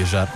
viajar.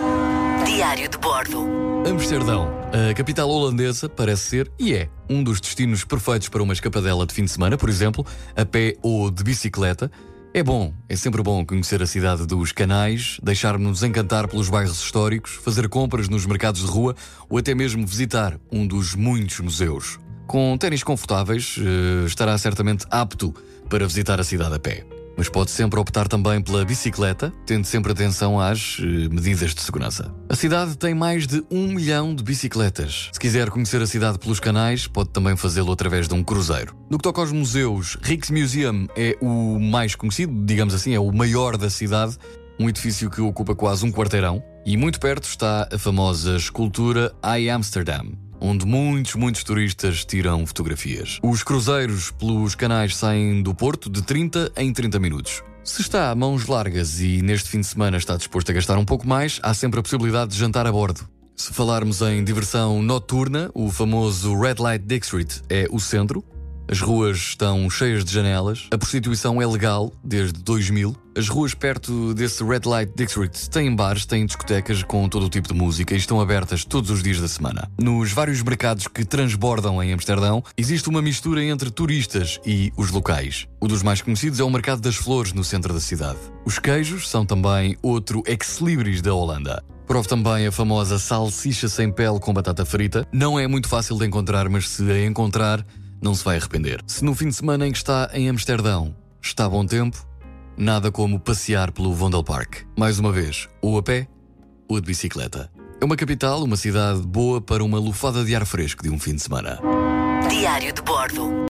Diário de bordo. Amsterdão, a capital holandesa, parece ser e é um dos destinos perfeitos para uma escapadela de fim de semana, por exemplo, a pé ou de bicicleta. É bom, é sempre bom conhecer a cidade dos canais, deixar-nos encantar pelos bairros históricos, fazer compras nos mercados de rua ou até mesmo visitar um dos muitos museus. Com ténis confortáveis, eh, estará certamente apto para visitar a cidade a pé. Mas pode sempre optar também pela bicicleta, tendo sempre atenção às eh, medidas de segurança. A cidade tem mais de um milhão de bicicletas. Se quiser conhecer a cidade pelos canais, pode também fazê-lo através de um cruzeiro. No que toca aos museus, Rijksmuseum é o mais conhecido, digamos assim, é o maior da cidade, um edifício que ocupa quase um quarteirão. E muito perto está a famosa escultura I Amsterdam, onde muitos, muitos turistas tiram fotografias. Os cruzeiros pelos canais saem do Porto de 30 em 30 minutos. Se está a mãos largas e neste fim de semana está disposto a gastar um pouco mais, há sempre a possibilidade de jantar a bordo. Se falarmos em diversão noturna, o famoso Red Light District é o centro, as ruas estão cheias de janelas, a prostituição é legal desde 2000. As ruas perto desse Red Light District têm bares, têm discotecas com todo o tipo de música e estão abertas todos os dias da semana. Nos vários mercados que transbordam em Amsterdão, existe uma mistura entre turistas e os locais. O dos mais conhecidos é o Mercado das Flores, no centro da cidade. Os queijos são também outro ex-libris da Holanda. Prove também a famosa salsicha sem pele com batata frita. Não é muito fácil de encontrar, mas se a encontrar, não se vai arrepender. Se no fim de semana em que está em Amsterdão está bom tempo, nada como passear pelo Vondelpark. Mais uma vez, ou a pé ou de bicicleta. É uma capital, uma cidade boa para uma lufada de ar fresco de um fim de semana. Diário de bordo.